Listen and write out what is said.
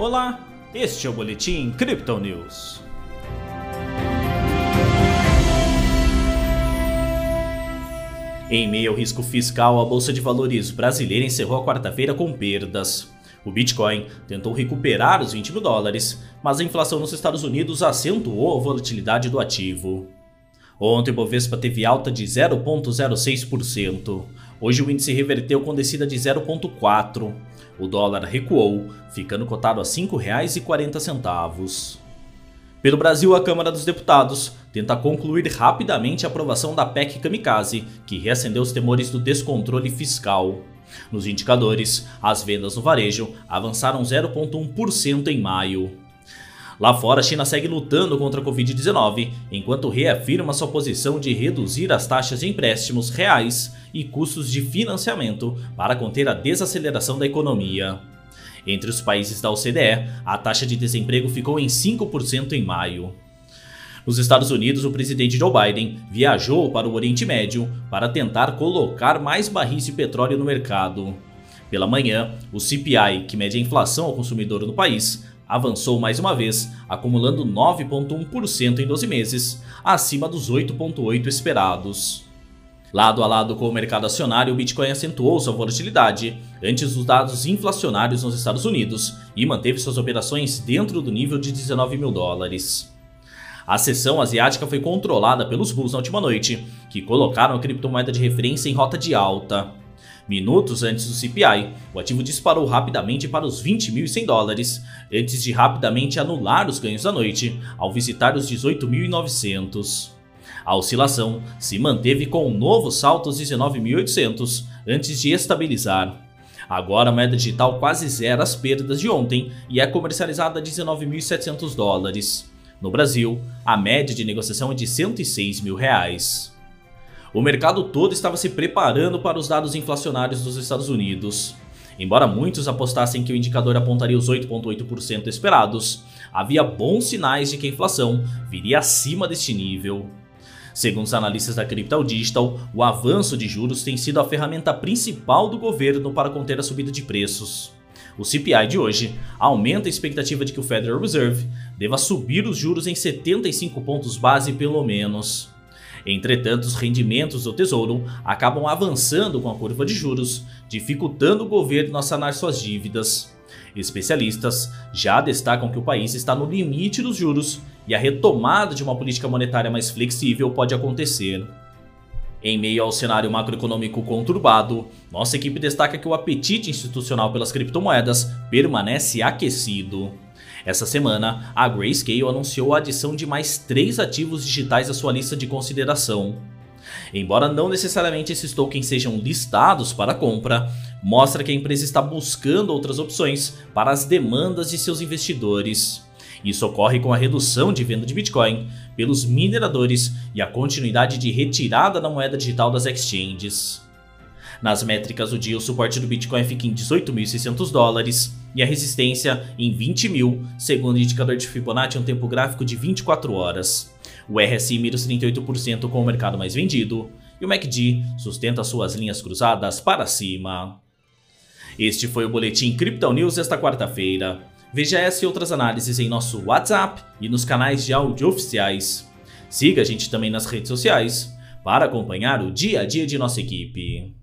Olá, este é o Boletim Crypto News. Em meio ao risco fiscal, a Bolsa de Valores brasileira encerrou a quarta-feira com perdas. O Bitcoin tentou recuperar os 20 mil dólares, mas a inflação nos Estados Unidos acentuou a volatilidade do ativo. Ontem o Bovespa teve alta de 0,06%. Hoje o índice reverteu com descida de 0,4%. O dólar recuou, ficando cotado a R$ 5,40. Pelo Brasil, a Câmara dos Deputados tenta concluir rapidamente a aprovação da PEC Kamikaze, que reacendeu os temores do descontrole fiscal. Nos indicadores, as vendas no varejo avançaram 0,1% em maio. Lá fora, a China segue lutando contra a Covid-19, enquanto reafirma sua posição de reduzir as taxas de empréstimos reais e custos de financiamento para conter a desaceleração da economia. Entre os países da OCDE, a taxa de desemprego ficou em 5% em maio. Nos Estados Unidos, o presidente Joe Biden viajou para o Oriente Médio para tentar colocar mais barris de petróleo no mercado. Pela manhã, o CPI, que mede a inflação ao consumidor no país, avançou mais uma vez, acumulando 9,1% em 12 meses, acima dos 8,8% esperados. Lado a lado com o mercado acionário, o Bitcoin acentuou sua volatilidade antes dos dados inflacionários nos Estados Unidos e manteve suas operações dentro do nível de 19 mil dólares. A sessão asiática foi controlada pelos bulls na última noite, que colocaram a criptomoeda de referência em rota de alta. Minutos antes do CPI, o ativo disparou rapidamente para os 20.100 dólares, antes de rapidamente anular os ganhos da noite, ao visitar os 18.900. A oscilação se manteve com um novo salto aos 19.800, antes de estabilizar. Agora a moeda digital quase zera as perdas de ontem e é comercializada a 19.700 dólares. No Brasil, a média de negociação é de 106 mil reais. O mercado todo estava se preparando para os dados inflacionários dos Estados Unidos. Embora muitos apostassem que o indicador apontaria os 8,8% esperados, havia bons sinais de que a inflação viria acima deste nível. Segundo os analistas da Crypto Digital, o avanço de juros tem sido a ferramenta principal do governo para conter a subida de preços. O CPI de hoje aumenta a expectativa de que o Federal Reserve deva subir os juros em 75 pontos base pelo menos. Entretanto, os rendimentos do Tesouro acabam avançando com a curva de juros, dificultando o governo a sanar suas dívidas. Especialistas já destacam que o país está no limite dos juros e a retomada de uma política monetária mais flexível pode acontecer. Em meio ao cenário macroeconômico conturbado, nossa equipe destaca que o apetite institucional pelas criptomoedas permanece aquecido. Essa semana, a Grayscale anunciou a adição de mais três ativos digitais à sua lista de consideração. Embora não necessariamente esses tokens sejam listados para compra, mostra que a empresa está buscando outras opções para as demandas de seus investidores. Isso ocorre com a redução de venda de Bitcoin pelos mineradores e a continuidade de retirada da moeda digital das exchanges. Nas métricas do dia, o suporte do Bitcoin fica em 18.600 dólares e a resistência em 20 mil, segundo o indicador de Fibonacci um tempo gráfico de 24 horas. O RSI mira os 38% com o mercado mais vendido e o MACD sustenta suas linhas cruzadas para cima. Este foi o Boletim Crypto News esta quarta-feira. Veja essa e outras análises em nosso WhatsApp e nos canais de áudio oficiais. Siga a gente também nas redes sociais para acompanhar o dia a dia de nossa equipe.